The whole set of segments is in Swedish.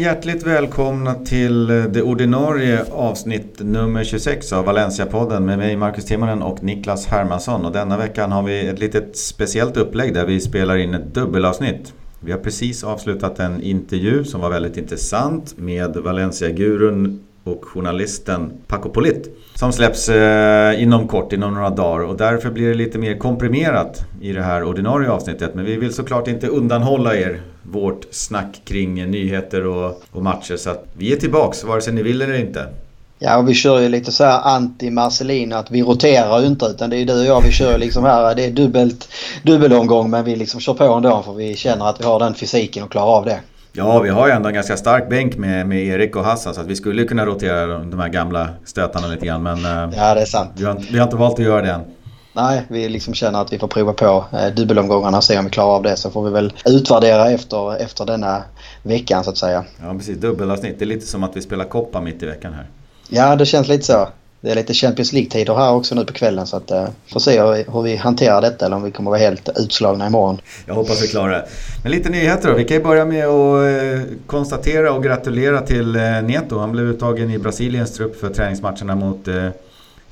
Hjärtligt välkomna till eh, det ordinarie avsnitt nummer 26 av Valencia-podden med mig Marcus Timonen och Niklas Hermansson. Och denna veckan har vi ett litet speciellt upplägg där vi spelar in ett dubbelavsnitt. Vi har precis avslutat en intervju som var väldigt intressant med Valencia-gurun och journalisten Paco Polit. Som släpps eh, inom kort, inom några dagar. Och därför blir det lite mer komprimerat i det här ordinarie avsnittet. Men vi vill såklart inte undanhålla er vårt snack kring nyheter och, och matcher. Så att vi är tillbaks, vare sig ni vill eller inte. Ja, och vi kör ju lite så här anti-Marcelin. att vi roterar ju inte utan det är du och jag vi kör liksom här. Det är dubbelt, dubbelomgång men vi liksom kör på ändå för vi känner att vi har den fysiken och klarar av det. Ja, vi har ju ändå en ganska stark bänk med, med Erik och Hassan så att vi skulle kunna rotera de, de här gamla stötarna lite grann. Men eh, ja, det är sant. Vi har, vi har inte valt att göra det än. Nej, vi liksom känner att vi får prova på eh, dubbelomgångarna och se om vi klarar av det. Så får vi väl utvärdera efter, efter denna veckan så att säga. Ja, precis. Dubbelavsnitt. Det är lite som att vi spelar koppa mitt i veckan här. Ja, det känns lite så. Det är lite Champions League-tider här också nu på kvällen så att uh, får se hur, hur vi hanterar detta eller om vi kommer vara helt utslagna imorgon. Jag hoppas vi klarar det. Men lite nyheter då. Vi kan ju börja med att uh, konstatera och gratulera till uh, Neto. Han blev uttagen i Brasiliens trupp för träningsmatcherna mot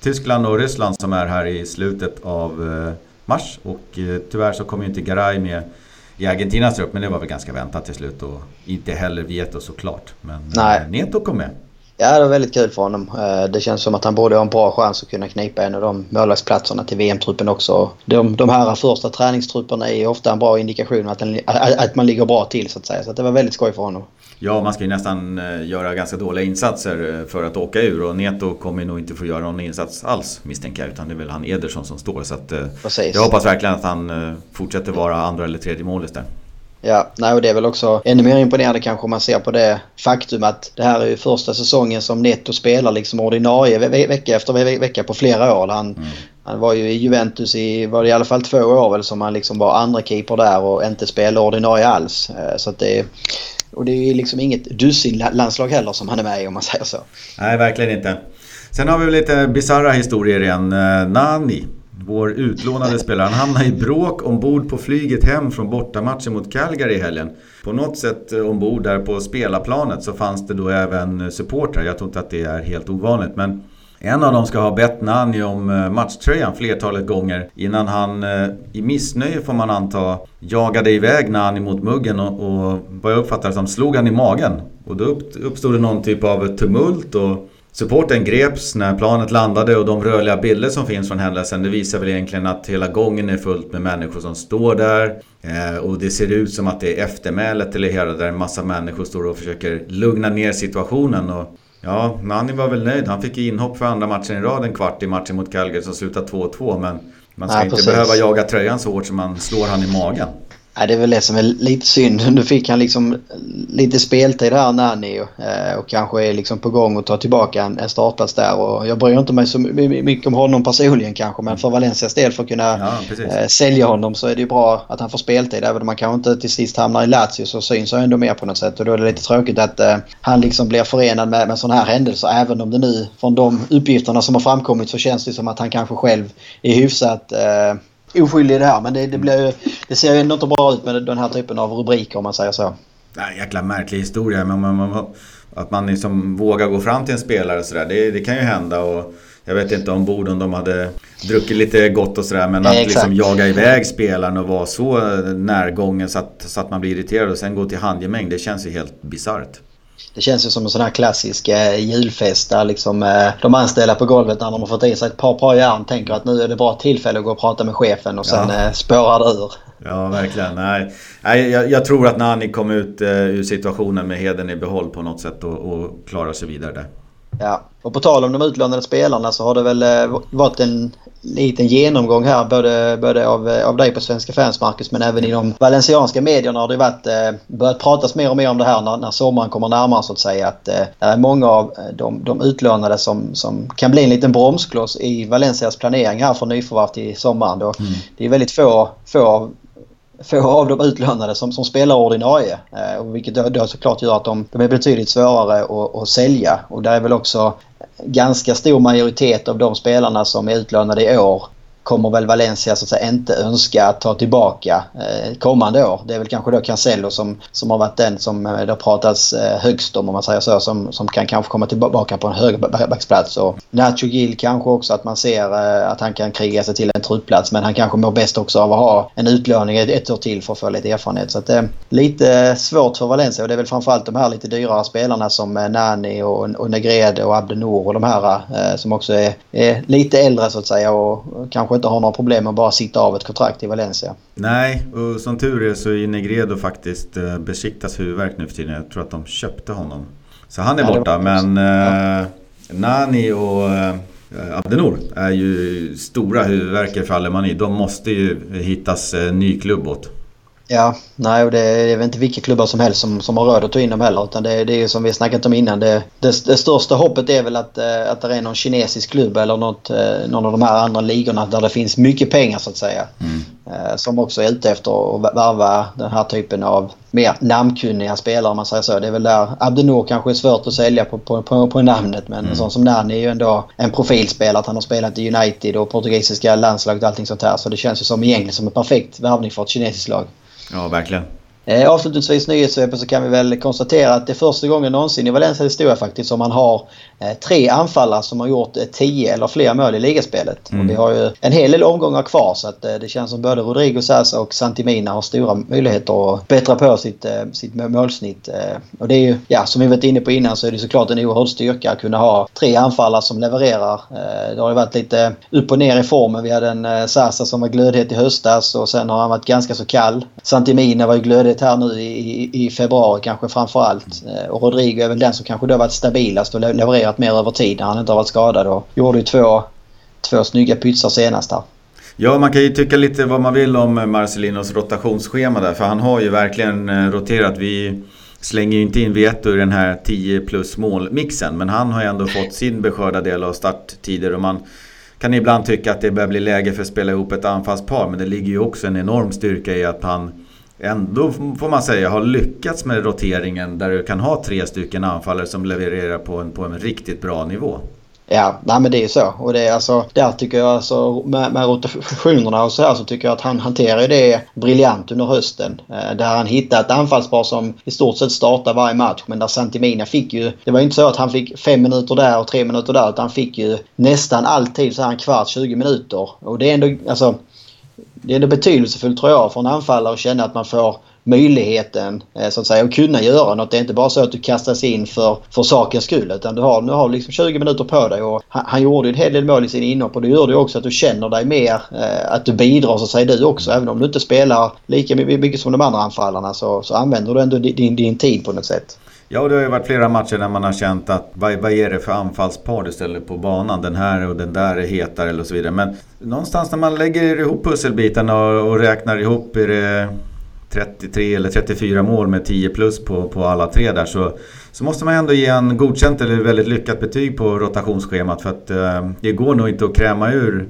Tyskland och Ryssland som är här i slutet av mars. Och tyvärr så kom ju inte Garay med i Argentinas trupp men det var väl ganska väntat till slut och inte heller Vieto såklart. Men Nej. Neto kom med. Ja, det var väldigt kul för honom. Eh, det känns som att han borde ha en bra chans att kunna knipa en av de målvaktsplatserna till VM-truppen också. De, de här första träningstrupperna är ofta en bra indikation att, den, att man ligger bra till så att säga. Så det var väldigt skoj för honom. Ja, man ska ju nästan eh, göra ganska dåliga insatser eh, för att åka ur och Neto kommer nog inte få göra någon insats alls misstänker jag. Utan det är väl han Ederson som står. Så att, Precis. jag hoppas verkligen att han fortsätter vara andra eller tredje målis där. Ja, nej, och det är väl också ännu mer imponerande kanske om man ser på det faktum att det här är ju första säsongen som Netto spelar liksom ordinarie ve vecka efter ve vecka på flera år. Han, mm. han var ju i Juventus i, var det i alla fall två år väl som han liksom var andra keeper där och inte spelade ordinarie alls. Eh, så att det och det är ju liksom inget dussin-landslag heller som han är med i om man säger så. Nej, verkligen inte. Sen har vi lite bisarra historier igen. Eh, Nani vår utlånade spelare. Han hamnade i bråk ombord på flyget hem från bortamatchen mot Calgary i helgen. På något sätt eh, ombord där på spelarplanet så fanns det då även eh, supportrar. Jag tror inte att det är helt ovanligt. Men en av dem ska ha bett Nani om eh, matchtröjan flertalet gånger innan han i missnöje får man anta jagade iväg Nani mot muggen och, och vad jag uppfattar som slog han i magen. Och då uppstod det någon typ av tumult och Supporten greps när planet landade och de rörliga bilder som finns från händelsen det visar väl egentligen att hela gången är fullt med människor som står där. Eh, och det ser ut som att det är eftermälet till det hela där en massa människor står och försöker lugna ner situationen. Och ja, Nani var väl nöjd. Han fick inhopp för andra matchen i rad en kvart i matchen mot Calgary som slutade 2-2. Men man ska ja, inte behöva jaga tröjan så hårt som man slår han i magen. Ja, det är väl det som är lite synd. Nu fick han liksom lite speltid här, Nani, eh, och kanske är liksom på gång att ta tillbaka en, en startplats där. Och jag bryr inte mig så mycket om honom personligen kanske, men för Valencias del för att kunna ja, eh, sälja honom så är det ju bra att han får speltid. Även om man kanske inte till sist hamnar i Lazio så syns han ändå mer på något sätt. Och då är det lite tråkigt att eh, han liksom blir förenad med, med sådana här händelser. Även om det nu från de uppgifterna som har framkommit så känns det som att han kanske själv är hyfsat oskyldig i det här. Men det, det, blir, det ser ju ändå inte bra ut med den här typen av rubriker om man säger så. Nej, jäkla märklig historia. Men man, man, att man liksom vågar gå fram till en spelare sådär, det, det kan ju hända. Och jag vet inte ombord om de hade druckit lite gott och sådär. Men att Nej, liksom jaga iväg spelaren och vara så närgången så att, så att man blir irriterad och sen gå till handgemäng. Det känns ju helt bisarrt. Det känns ju som en sån här klassisk eh, julfest där liksom, eh, de anställda på golvet när de har fått i sig ett par par järn tänker att nu är det bra tillfälle att gå och prata med chefen och sen ja. eh, spårar det ur. Ja, verkligen. Nej, Nej jag, jag, tror att Nani kom ut eh, ur situationen med heden i behåll på något sätt och, och klarar sig vidare där. Ja, och på tal om de utlånade spelarna så har det väl eh, varit en liten genomgång här både, både av, av dig på Svenska fans Marcus men även i de valencianska medierna har det varit, eh, börjat pratas mer och mer om det här när, när sommaren kommer närmare så att säga. Att eh, det är många av de, de utlånade som, som kan bli en liten bromskloss i Valencias planering här för nyförvärv till sommaren. Då. Mm. Det är väldigt få, få av få av de utlånade som, som spelar ordinarie. Eh, vilket då, då såklart gör att de, de är betydligt svårare att, att sälja. Och där är väl också ganska stor majoritet av de spelarna som är utlånade i år kommer väl Valencia så att säga inte önska att ta tillbaka eh, kommande år. Det är väl kanske då Cancelo som, som har varit den som eh, det har pratats eh, högst om om man säger så. Som, som kan kanske komma tillbaka på en högerbacksplats. Och Nacho Gil kanske också att man ser eh, att han kan kriga sig till en truppplats. Men han kanske mår bäst också av att ha en utlåning ett, ett år till för att få lite erfarenhet. Så att det är lite eh, svårt för Valencia och det är väl framförallt de här lite dyrare spelarna som eh, Nani och, och Negrede och Abdenor och de här eh, som också är, är, lite äldre så att säga och kanske inte har några problem med att bara sitta av ett kontrakt i Valencia. Nej, och som tur är så är Negredo faktiskt eh, besiktas huvudvärk nu för tiden. Jag tror att de köpte honom. Så han är ja, borta men ja. eh, Nani och eh, Abdenor är ju stora huvudvärkar för Alemani. De måste ju hittas eh, ny klubb åt. Ja, nej och det är väl inte vilka klubbar som helst som, som har råd att ta in dem heller. Utan det, det är som vi snackat om innan. Det, det, det, största hoppet är väl att, eh, att det är någon kinesisk klubb eller något, eh, någon av de här andra ligorna där det finns mycket pengar så att säga. Mm. Eh, som också är ute efter att värva den här typen av mer namnkunniga spelare om man säger så. Det är väl där Abdenor kanske är svårt att sälja på, på, på, på namnet men mm. sån som Nani är ju ändå en profilspelare. Att han har spelat i United och portugisiska landslaget och allting sånt här. Så det känns ju som egentligen som en perfekt värvning för ett kinesiskt lag. Ja, verkligen. Eh, avslutningsvis nyhetssvepet så kan vi väl konstatera att det är första gången någonsin i Valencia historia faktiskt som man har eh, tre anfallare som har gjort eh, tio eller fler mål i ligaspelet. Mm. Och vi har ju en hel del omgångar kvar så att det känns som både Rodrigo Sasa och Santimina har stora möjligheter att bättra på sitt, sitt målsnitt. Och det är ju, ja som vi varit inne på innan så är det såklart en oerhörd styrka att kunna ha tre anfallare som levererar. Det har ju varit lite upp och ner i formen. Vi hade en Sasa som var glödhet i höstas och sen har han varit ganska så kall. Santimina var ju glödhet varit här nu i, i februari kanske framförallt. Eh, och Rodrigo är väl den som kanske då varit stabilast och levererat mer över tid när han inte har varit skadad. Och gjorde ju två, två snygga pytsar senast här. Ja, man kan ju tycka lite vad man vill om eh, Marcelinos rotationsschema där. För han har ju verkligen eh, roterat. Vi slänger ju inte in Vieto i den här 10 plus mål-mixen. Men han har ju ändå fått sin beskörda del av starttider. Och man kan ibland tycka att det börjar bli läge för att spela ihop ett anfallspar. Men det ligger ju också en enorm styrka i att han ändå får man säga har lyckats med roteringen där du kan ha tre stycken anfallare som levererar på en, på en riktigt bra nivå. Ja, nej men det är ju så. Och det är alltså, där tycker jag alltså med, med rotationerna och så här så tycker jag att han hanterar det briljant under hösten. Eh, där han hittade ett anfallspar som i stort sett startar varje match. Men där Santimina fick ju... Det var ju inte så att han fick fem minuter där och tre minuter där. Utan han fick ju nästan alltid så här en kvart, 20 minuter. Och det är ändå... Alltså, det är ändå betydelsefullt tror jag för en anfallare att känna att man får möjligheten eh, så att säga att kunna göra något. Det är inte bara så att du kastas in för, för sakens skull utan du har, nu har liksom 20 minuter på dig och han, han gjorde en hel del mål i sin inhopp och det gör det också att du känner dig mer, eh, att du bidrar så att säga du också. Även om du inte spelar lika mycket som de andra anfallarna så, så använder du ändå din, din tid på något sätt. Ja, och det har ju varit flera matcher där man har känt att vad, vad är det för anfallspar du ställer på banan? Den här och den där är hetare eller så vidare. Men någonstans när man lägger ihop pusselbitarna och, och räknar ihop är det 33 eller 34 mål med 10 plus på, på alla tre där så, så måste man ändå ge en godkänt eller väldigt lyckat betyg på rotationsschemat för att eh, det går nog inte att kräma ur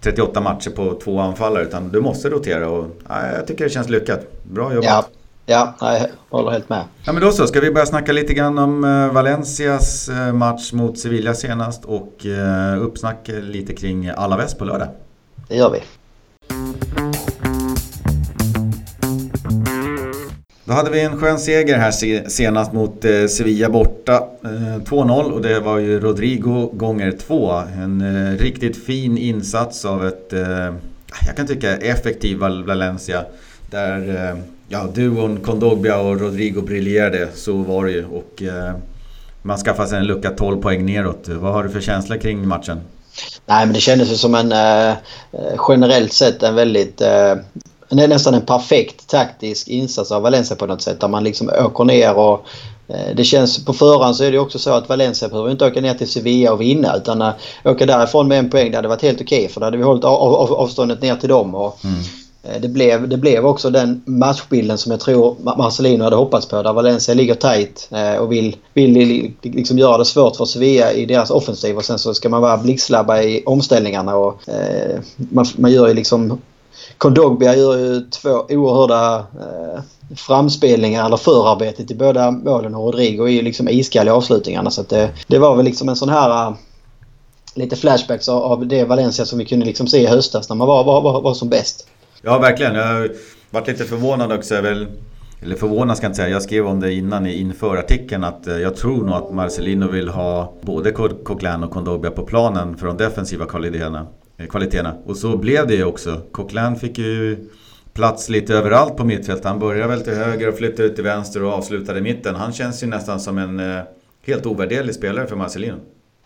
38 matcher på två anfallare utan du måste rotera och ja, jag tycker det känns lyckat. Bra jobbat! Ja. Ja, jag håller helt med. Ja, men då så. Ska vi börja snacka lite grann om eh, Valencias eh, match mot Sevilla senast och eh, uppsnack lite kring Alaves på lördag? Det gör vi. Då hade vi en skön seger här senast mot Sevilla borta. 2-0 och det var ju Rodrigo gånger två. En riktigt fin insats av ett, jag kan tycka effektiv Valencia. Där ja, duon Kondogbia och Rodrigo briljerade. Så var det ju. Och eh, man skaffade sig en lucka 12 poäng neråt. Vad har du för känsla kring matchen? Nej men det kändes ju som en eh, generellt sett en väldigt eh, nästan en perfekt taktisk insats av Valencia på något sätt. Där man liksom åker ner och eh, det känns på förhand så är det också så att Valencia behöver inte åka ner till Sevilla och vinna utan uh, åka därifrån med en poäng det hade varit helt okej okay, för då hade vi hållit av, av, avståndet ner till dem. Och, mm. Eh, det blev, det blev också den matchbilden som jag tror Marcelino hade hoppats på. Där Valencia ligger tight eh, och vill, vill liksom göra det svårt för Sevilla i deras offensiv. Och sen så ska man vara blixtsnabba i omställningarna. Och, eh, man, man gör ju liksom... Kondogbia gör ju två oerhörda eh, framspelningar eller förarbetet i båda målen och Rodrigo är ju liksom iskall i avslutningarna. Så det, det var väl liksom en sån här eh, lite flashbacks av det Valencia som vi kunde liksom se i höstas när man var, var, var, var som bäst. Ja, verkligen. Jag har varit lite förvånad också. Väl, eller förvånad ska jag inte säga. Jag skrev om det innan inför artikeln att eh, jag tror nog att Marcelino vill ha både Coquelin och Kondobia på planen för de defensiva kvaliteterna. Eh, kvaliteterna. Och så blev det ju också. Coquelin fick ju plats lite överallt på mittfältet. Han började väl till höger och flyttade ut till vänster och avslutade i mitten. Han känns ju nästan som en eh, helt ovärderlig spelare för Marcelino.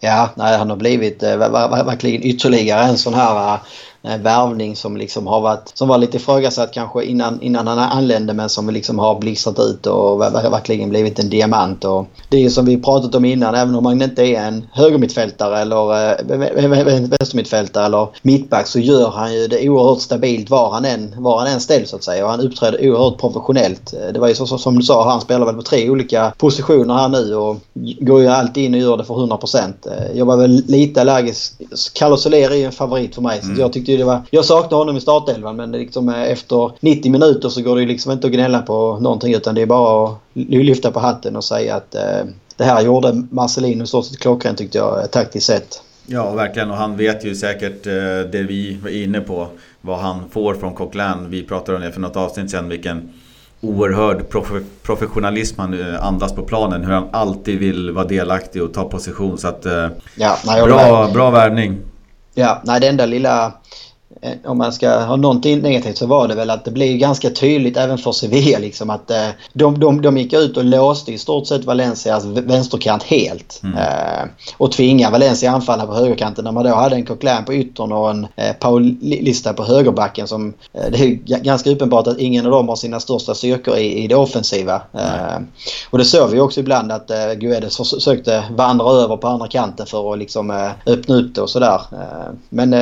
Ja, nej, han har blivit eh, verkligen ytterligare en sån här Eh, värvning som liksom har varit, som var lite ifrågasatt kanske innan, innan han anlände men som liksom har blixtrat ut och verkligen blivit en diamant. Och det är som vi pratat om innan, även om han inte är en högermittfältare eller äh, vänstermittfältare eller mittback så gör han ju det oerhört stabilt var han än, var han än ställs så att säga. Och han uppträder oerhört professionellt. Eh, det var ju så, så, som du sa, han spelar väl på tre olika positioner här nu och går ju alltid in och gör det för 100%. Jag var väl lite allergisk. Carlos Soler är ju en favorit för mig. Mm. Jag tyckte det var... Jag saknar honom i startelvan men liksom eh, efter 90 minuter så går det liksom inte att gnälla på någonting utan det är bara att lyfta på hatten och säga att eh, det här gjorde Marcelino stort sett klockrent tyckte jag eh, taktiskt sett. Ja, verkligen. Och han vet ju säkert eh, det vi var inne på. Vad han får från Coquelin. Vi pratade om det för något avsnitt sedan. Vilken oerhörd prof professionalism han andas på planen. Hur han alltid vill vara delaktig och ta position. Så att, eh, ja, nej, bra, bra värvning. Ja, nej det enda lilla Eh, om man ska ha någonting negativt så var det väl att det blev ganska tydligt även för Sevilla liksom att eh, de, de, de gick ut och låste i stort sett Valencias vänsterkant helt. Mm. Eh, och tvingade Valencia anfalla på högerkanten när man då hade en Coquelin på yttern och en eh, Paulista på högerbacken som eh, det är ganska uppenbart att ingen av dem har sina största styrkor i, i det offensiva. Eh, och det såg vi också ibland att eh, Guedes försökte vandra över på andra kanten för att liksom eh, öppna upp det och sådär. Eh, men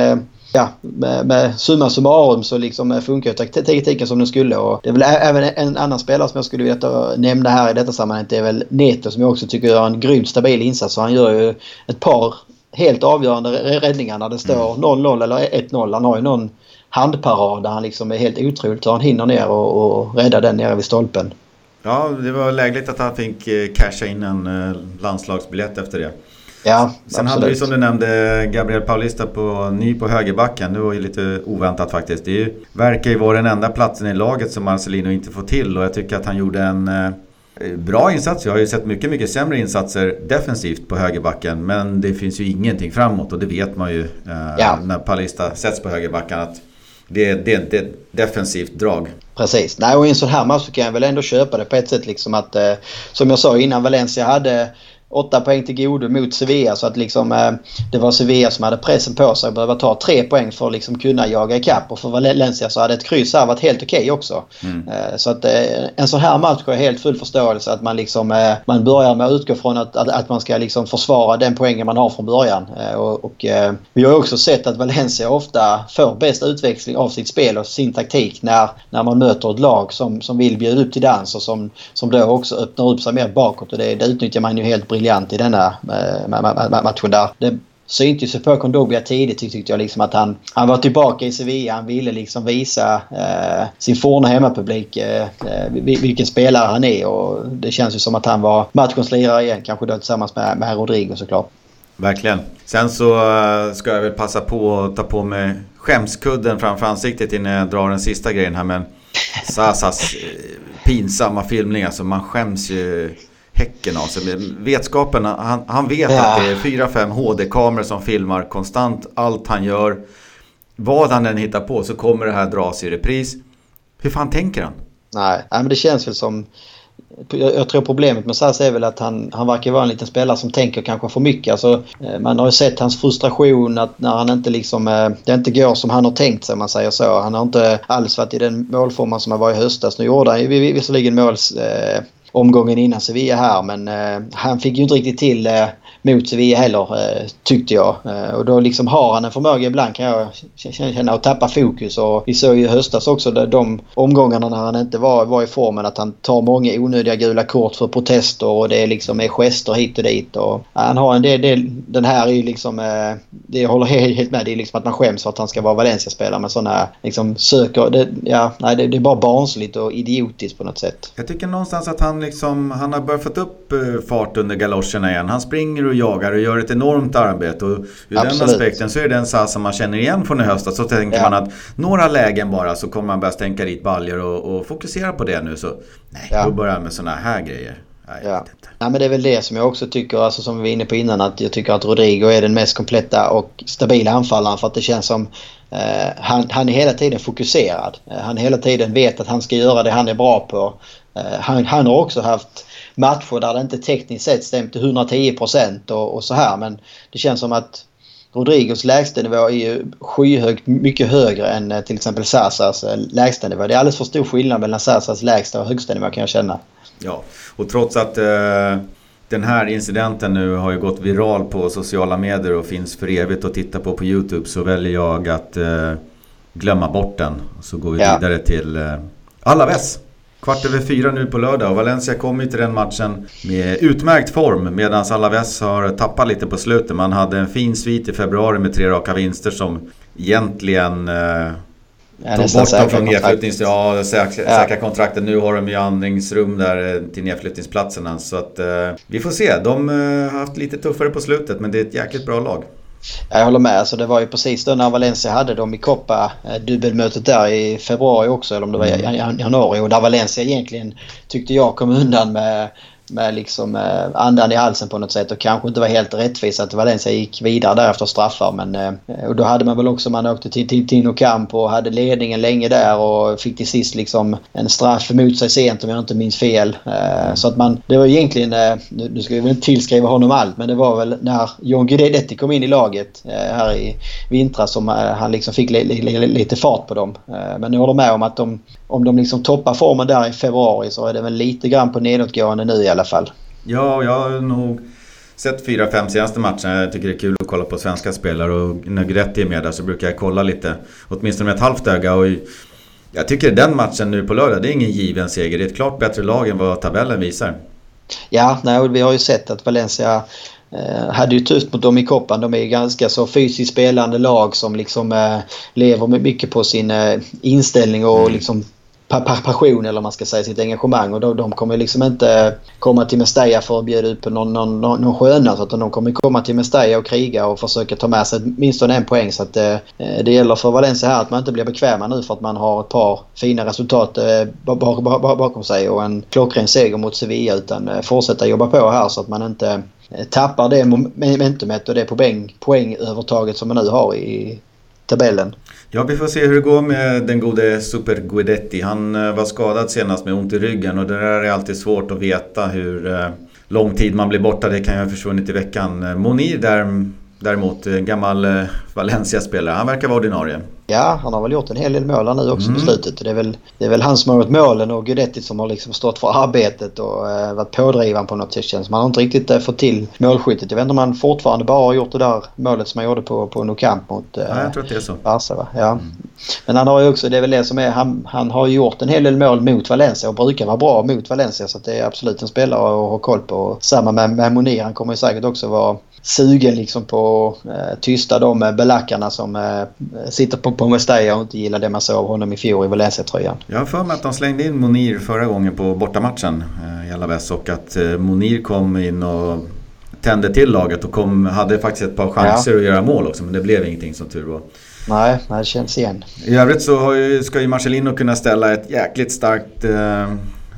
ja, med, med summa summarum så liksom funkar ju taktiken som den skulle. Och det är väl även en annan spelare som jag skulle vilja nämna här i detta sammanhang. Det är väl Neto som jag också tycker gör en grymt stabil insats. Han gör ju ett par helt avgörande räddningar när det står 0-0 mm. eller 1-0. Han har ju någon handparad där han liksom är helt otroligt så han hinner ner och, och räddar den nere vid stolpen. Ja, det var lägligt att han fick eh, casha in en eh, landslagsbiljett efter det. Ja, Sen absolut. hade vi som du nämnde Gabriel Paulista på, ny på högerbacken. Det var ju lite oväntat faktiskt. Det ju, verkar ju vara den enda platsen i laget som Marcelino inte får till och jag tycker att han gjorde en eh, bra insats. Jag har ju sett mycket, mycket sämre insatser defensivt på högerbacken. Men det finns ju ingenting framåt och det vet man ju eh, ja. när Paulista sätts på högerbacken. Att det, det, det är ett defensivt drag. Precis. Nej, och i en sån här match så kan jag väl ändå köpa det på ett sätt. Liksom att, eh, som jag sa innan, Valencia hade åtta poäng till godo mot Sevilla. Så att liksom, eh, det var Sevilla som hade pressen på sig att behöva ta tre poäng för att liksom kunna jaga ikapp. Och för Valencia så hade ett kryss här varit helt okej okay också. Mm. Eh, så att eh, en sån här match har jag helt full förståelse att man liksom eh, man börjar med att utgå från att, att, att, man ska liksom försvara den poängen man har från början. Eh, och, och eh, vi har också sett att Valencia ofta får bäst utväxling av sitt spel och sin taktik när, när man möter ett lag som, som vill bjuda upp till dans och som, som då också öppnar upp sig mer bakåt. Och det, det utnyttjar man ju helt briljant i denna eh, matchen där. Det syntes ju på Kondobia tidigt tyckte jag liksom att han, han var tillbaka i Sevilla. Han ville liksom visa eh, sin forna hemmapublik eh, eh vilken spelare han är och det känns ju som att han var matchens lirare igen. Kanske då tillsammans med, med Rodrigo såklart. Verkligen. Sen så ska jag väl passa på att ta på mig skämskudden framför ansiktet innan jag drar den sista grejen här men Sasas pinsamma filmning alltså man skäms ju häcken av sig. Vetskapen, han, han vet ja. att det är 4-5 HD-kameror som filmar konstant allt han gör. Vad han än hittar på så kommer det här dras i repris. Hur fan tänker han? Nej, men det känns väl som... Jag tror problemet med Sass är väl att han, han verkar vara en liten spelare som tänker kanske för mycket. Alltså, eh, man har ju sett hans frustration att när han inte liksom, eh, det inte går som han har tänkt sig om man säger så. Han har inte alls varit i den målformen som han var i höstas. Nu gjorde han ju visserligen mål eh, omgången innan Sevilla här. Men eh, han fick ju inte riktigt till eh, mot Sevilla heller eh, tyckte jag. Eh, och då liksom har han en förmåga ibland kan jag känna att tappa fokus. Och vi såg ju i höstas också de omgångarna när han inte var, var i formen att han tar många onödiga gula kort för protester och det liksom är gester hit och dit. Och, han har en del, del den här är ju liksom, eh, det jag håller helt med, det är liksom att man skäms för att han ska vara Valencia-spelare med sådana liksom söker, det, ja, nej det, det är bara barnsligt och idiotiskt på något sätt. Jag tycker någonstans att han liksom, han har börjat få upp fart under galoscherna igen. Han springer och och jagar och gör ett enormt arbete. Och ur Absolut. den aspekten så är det en SAS som man känner igen från i höstas. Så tänker ja. man att några lägen bara så kommer man börja stänka dit baljor och, och fokusera på det nu. Så nej, ja. då börjar med sådana här grejer. Nej, ja. Nej, men det är väl det som jag också tycker, alltså som vi var inne på innan, att jag tycker att Rodrigo är den mest kompletta och stabila anfallaren för att det känns som eh, han, han är hela tiden fokuserad. Eh, han hela tiden vet att han ska göra det han är bra på. Eh, han, han har också haft matcher där det inte tekniskt sett stämt till 110 och, och så här men det känns som att Rodrigos lägstanivå är ju skyhögt mycket högre än eh, till exempel Sasas eh, lägstanivå. Det är alldeles för stor skillnad mellan Sasas lägsta och högsta nivå kan jag känna. Ja, och trots att eh, den här incidenten nu har ju gått viral på sociala medier och finns för evigt att titta på på YouTube så väljer jag att eh, glömma bort den. Så går vi ja. vidare till eh, Alaves. Kvart över fyra nu på lördag och Valencia kom ju till den matchen med utmärkt form medan Alaves har tappat lite på slutet. Man hade en fin svit i februari med tre raka vinster som egentligen eh, Ja, Tog bort dem från nedflyttnings... Ja, säkra, ja. säkra kontraktet. Nu har de ju andningsrum där eh, till nedflyttningsplatserna. Så att eh, vi får se. De eh, har haft lite tuffare på slutet men det är ett jäkligt bra lag. Jag håller med. Alltså det var ju precis då när Valencia hade dem i Copa eh, dubbelmötet där i februari också eller om det var i mm. januari och där Valencia egentligen tyckte jag kom undan med med liksom eh, andan i halsen på något sätt och kanske inte var helt rättvist att Valencia gick vidare där efter straffar. Men, eh, och då hade man väl också, man åkte till, till Tino Camp och hade ledningen länge där och fick till sist liksom en straff emot sig sent om jag inte minns fel. Eh, så att man, det var egentligen, eh, nu, nu ska vi väl inte tillskriva honom allt, men det var väl när John Guidetti kom in i laget eh, här i vintras som eh, han liksom fick li, li, li, lite fart på dem. Eh, men jag håller med om att de, om de liksom toppar formen där i februari så är det väl lite grann på nedåtgående nu i alla fall. Ja, jag har nog sett fyra, fem senaste matcherna. Jag tycker det är kul att kolla på svenska spelare och när Gretti är med där så brukar jag kolla lite. Åtminstone med ett halvt öga. Och jag tycker den matchen nu på lördag, det är ingen given seger. Det är ett klart bättre lag än vad tabellen visar. Ja, nej, vi har ju sett att Valencia eh, hade ju tufft mot dem i koppan. De är ganska så fysiskt spelande lag som liksom eh, lever mycket på sin eh, inställning och mm. liksom passion eller man ska säga sitt engagemang och de, de kommer liksom inte komma till Mestalla för att bjuda ut på någon, någon, någon, någon sköna utan de kommer komma till Mestalla och kriga och försöka ta med sig minst en poäng så att eh, det gäller för Valencia här att man inte blir bekväma nu för att man har ett par fina resultat eh, bakom sig och en klockren seger mot Sevilla utan eh, fortsätta jobba på här så att man inte eh, tappar det momentumet och det poäng, poängövertaget som man nu har i tabellen. Ja, vi får se hur det går med den gode Super Guidetti. Han eh, var skadad senast med ont i ryggen och det där är alltid svårt att veta hur eh, lång tid man blir borta. Det kan ju ha försvunnit i veckan. Eh, Monir där, däremot, gammal Valencia-spelare, han verkar vara ordinarie. Ja, han har väl gjort en hel del mål nu också mm. på slutet. Det är, väl, det är väl han som har gjort målen och Guidetti som har liksom stått för arbetet och eh, varit pådrivande på något sätt. Känns. Man har inte riktigt eh, fått till målskyttet. Jag vet inte om han fortfarande bara har gjort det där målet som han gjorde på, på No Camp mot eh, ja, jag tror att det är så. Barca. Va? Ja. Mm. Men han har ju också, det är väl det som är, han, han har gjort en hel del mål mot Valencia och brukar vara bra mot Valencia. Så det är absolut en spelare att ha koll på. Samma med, med Monir. Han kommer ju säkert också vara sugen liksom på att eh, tysta de belackarna som eh, sitter på, Mestalla och inte gillar det man såg av honom i fjol i Valencia-tröjan. Jag har för mig att de slängde in Monir förra gången på bortamatchen eh, i Alaves och att Monir kom in och tände till laget och kom, hade faktiskt ett par chanser ja. att göra mål också men det blev ingenting som tur var. Nej, det känns igen. I övrigt så ska ju Marcelino kunna ställa ett jäkligt starkt eh,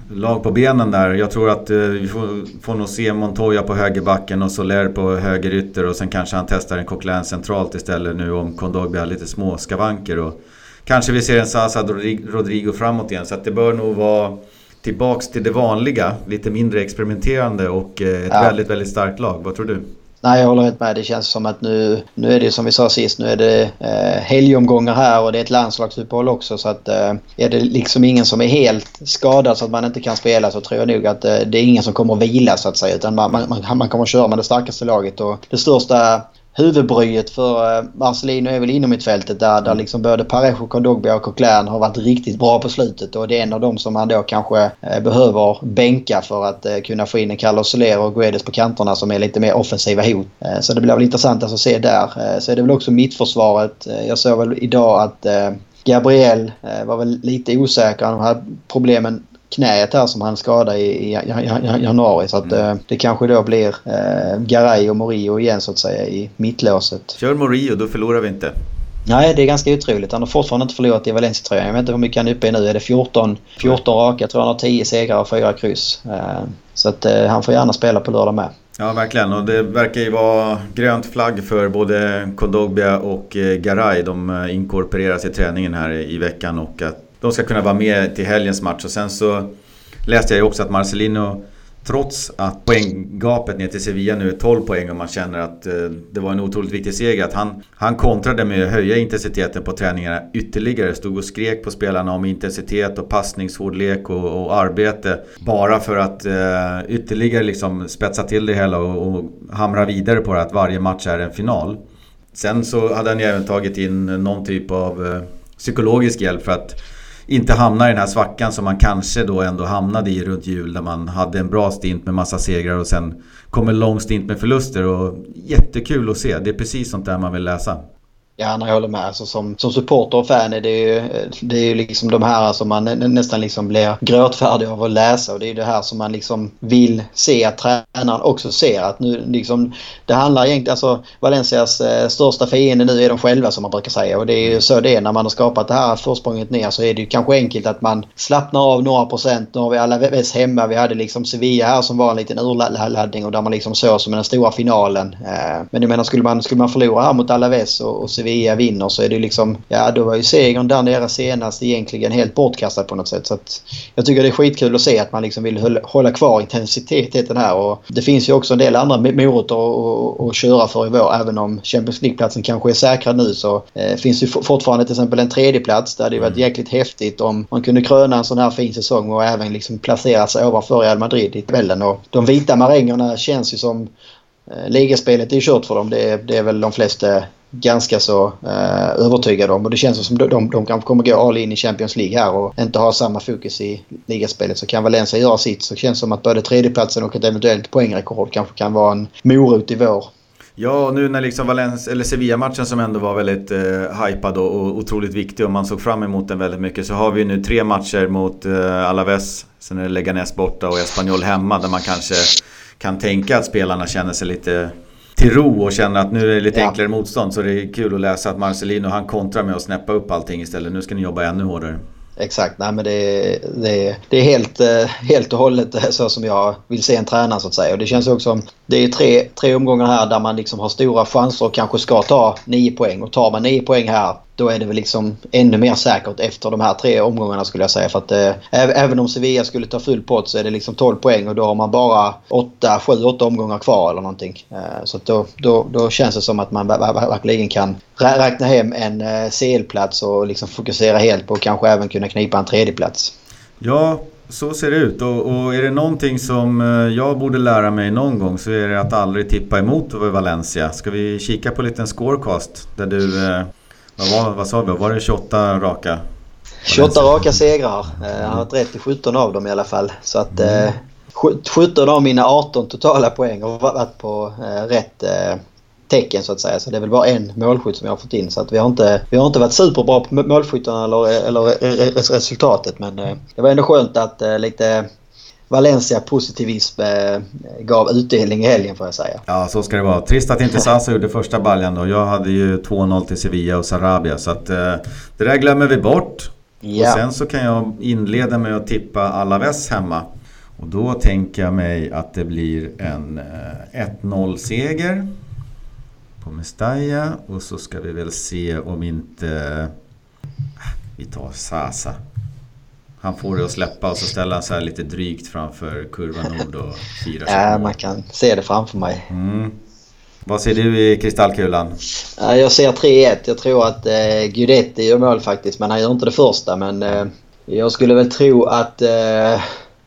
lag på benen där. Jag tror att eh, vi får, får nog se Montoya på högerbacken och Soler på högerytter och sen kanske han testar en Coquelin centralt istället nu om Kondogbi har lite små skavanker. Och kanske vi ser en Sasa Rodrigo framåt igen så att det bör nog vara tillbaks till det vanliga. Lite mindre experimenterande och eh, ett ja. väldigt, väldigt starkt lag. Vad tror du? Nej, jag håller helt med. Det känns som att nu, nu är det som vi sa sist, nu är det eh, helgomgångar här och det är ett landslagsuppehåll också. Så att eh, är det liksom ingen som är helt skadad så att man inte kan spela så tror jag nog att eh, det är ingen som kommer att vila så att säga. Utan man, man, man kommer att köra med det starkaste laget. Och det största huvudbryet för eh, Marcelino är väl inom mitt fältet där, där liksom både Parejo, Kondogbia och Coquelin har varit riktigt bra på slutet och det är en av dem som man då kanske eh, behöver bänka för att eh, kunna få in en Carlos Soler och Guedes på kanterna som är lite mer offensiva hot. Så det blir väl intressant att se där. Så är det väl också mittförsvaret. Jag såg väl idag att Gabriel var väl lite osäker. Han hade problemen knäet här som han skadade i, januari. Så att mm. det kanske då blir eh, Garay och Morio igen så att säga i mittlåset. Kör Morio, då förlorar vi inte. Nej, det är ganska otroligt. Han har fortfarande inte förlorat i Valencia-tröjan. Jag vet inte hur mycket han är uppe i nu. Är det 14, 14 raka? Jag tror han har 10 segrar och 4 kryss. Eh, så att eh, han får gärna spela på lördag med. Ja, verkligen. Och det verkar ju vara grönt flagg för både Kondogbia och eh, Garay. De inkorporeras i träningen här i veckan och att de ska kunna vara med till helgens match. Och sen så läste jag ju också att Marcelino Trots att poänggapet ner till Sevilla nu är 12 poäng och man känner att eh, det var en otroligt viktig seger. Att han, han kontrade med att höja intensiteten på träningarna ytterligare. Stod och skrek på spelarna om intensitet och passningshårdlek och, och arbete. Bara för att eh, ytterligare liksom spetsa till det hela och, och hamra vidare på det att varje match är en final. Sen så hade han ju även tagit in någon typ av eh, psykologisk hjälp för att inte hamna i den här svackan som man kanske då ändå hamnade i runt jul där man hade en bra stint med massa segrar och sen kom en lång stint med förluster och jättekul att se. Det är precis sånt där man vill läsa. Ja, jag håller med. Alltså, som, som supporter och fan är det ju, det är ju liksom de här som man nästan liksom blir gråtfärdig av att läsa. Och det är det här som man liksom vill se att tränaren också ser. Att nu liksom, det handlar egentligen, alltså Valencias eh, största fiende nu är de själva som man brukar säga. Och det är ju så det är när man har skapat det här försprånget ner så är det ju kanske enkelt att man slappnar av några procent. Nu har vi alla väst hemma. Vi hade liksom Sevilla här som var en liten urladdning och där man liksom såg som den stora finalen. Eh, men jag menar skulle man, skulle man förlora här mot Alaves och, och Sevilla Sevilla vinner så är det liksom... Ja, då var ju segern där nere senast egentligen helt bortkastad på något sätt. Så att jag tycker det är skitkul att se att man liksom vill hålla kvar intensiteten här. Och det finns ju också en del andra morötter att köra för i vår. Även om Champions League-platsen kanske är säkrad nu så eh, finns det fortfarande till exempel en tredjeplats. Där det hade varit mm. jäkligt häftigt om man kunde kröna en sån här fin säsong och även liksom placera sig ovanför Real Madrid i tabellen. Och de vita marängerna känns ju som Eh, ligaspelet är ju kört för dem. Det är, det är väl de flesta ganska så eh, övertygade om. Och det känns som de, de, de kanske kommer gå all in i Champions League här och inte ha samma fokus i ligaspelet. Så kan Valencia göra sitt så känns det som att både tredjeplatsen och ett eventuellt poängrekord kanske kan vara en morot i vår. Ja, nu när liksom Valencia, eller Sevilla-matchen som ändå var väldigt eh, hypad och, och otroligt viktig och man såg fram emot den väldigt mycket så har vi nu tre matcher mot eh, Alaves, sen är det Leganes borta och Espanyol hemma där man kanske kan tänka att spelarna känner sig lite till ro och känner att nu är det lite ja. enklare motstånd. Så det är kul att läsa att Marcelino han kontrar med att snäppa upp allting istället. Nu ska ni jobba ännu hårdare. Exakt, nej men det, det, det är helt, eh, helt och hållet så som jag vill se en tränare så att säga. Och det känns också som det är tre, tre omgångar här där man liksom har stora chanser och kanske ska ta nio poäng. Och tar man nio poäng här då är det väl liksom ännu mer säkert efter de här tre omgångarna skulle jag säga. För att eh, även om Sevilla skulle ta full pott så är det liksom 12 poäng och då har man bara 8, 7, 8 omgångar kvar eller någonting. Eh, så då, då, då känns det som att man verkligen kan räkna hem en eh, CL-plats och liksom fokusera helt på att kanske även kunna knipa en tredjeplats. Ja, så ser det ut och, och, är det någonting som eh, jag borde lära mig någon gång så är det att aldrig tippa emot Valencia. Ska vi kika på en liten scorecast där du eh, vad, var, vad sa vi? Var det 28 raka? 28 raka segrar. Eh, han har varit rätt i 17 av dem i alla fall. Så att mm. 17 av mina 18 totala poäng har varit på rätt tecken så att säga. Så det är väl bara en målskytt som jag har fått in. Så att vi har inte, vi har inte varit superbra på målskyttarna eller, eller resultatet. Men det var ändå skönt att lite Valencia positivism eh, gav utdelning i helgen får jag säga. Ja, så ska det vara. Trist att inte Sasa gjorde första baljan då. Jag hade ju 2-0 till Sevilla och Sarabia. Så att eh, det där glömmer vi bort. Ja. Och sen så kan jag inleda med att tippa Alaves hemma. Och då tänker jag mig att det blir en eh, 1-0 seger på Mestalla. Och så ska vi väl se om inte... Äh, vi tar Sasa. Han får det att släppa och så ställer han sig lite drygt framför kurva nord och firar Ja, man kan se det framför mig. Mm. Vad ser du i kristallkulan? Jag ser 3-1. Jag tror att eh, Guidetti gör mål faktiskt, men han gör inte det första. Men eh, jag skulle väl tro att eh,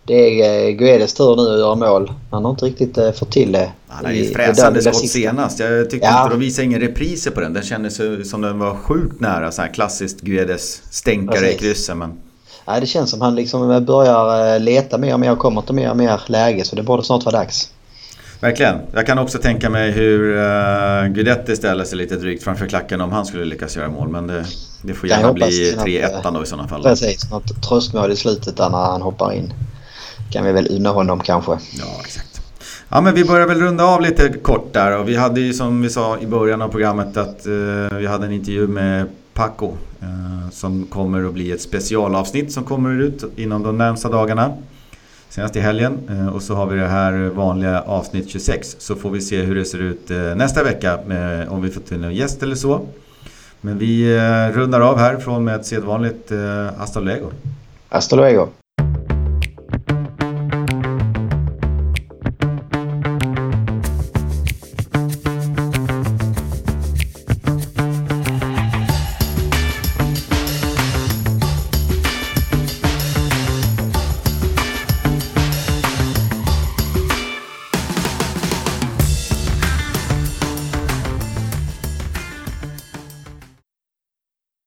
det är eh, Guedes tur nu att göra mål. Han har inte riktigt eh, fått till det. Han hade ju fräsande skott senast. Jag tyckte ja. inte de visade inga repriser på den. Den kändes som den var sjukt nära. Så här klassiskt Guedes stänkare Precis. i krysset. Men... Nej, det känns som han liksom börjar eh, leta mer och mer och kommer till mer och mer läge så det borde snart vara dags. Verkligen. Jag kan också tänka mig hur uh, Guidetti ställer sig lite drygt framför klacken om han skulle lyckas göra mål. Men det, det får gärna bli 3-1 då i sådana fall. Precis, något tröstmål i slutet där när han hoppar in. Kan vi väl unna honom kanske. Ja, exakt. Ja, men vi börjar väl runda av lite kort där. Och vi hade ju som vi sa i början av programmet att uh, vi hade en intervju med Paco. Eh, som kommer att bli ett specialavsnitt som kommer ut inom de närmsta dagarna senast i helgen. Eh, och så har vi det här vanliga avsnitt 26. Så får vi se hur det ser ut eh, nästa vecka eh, om vi får till en gäst eller så. Men vi eh, rundar av härifrån med ett sedvanligt eh, hasta luego. Hasta luego.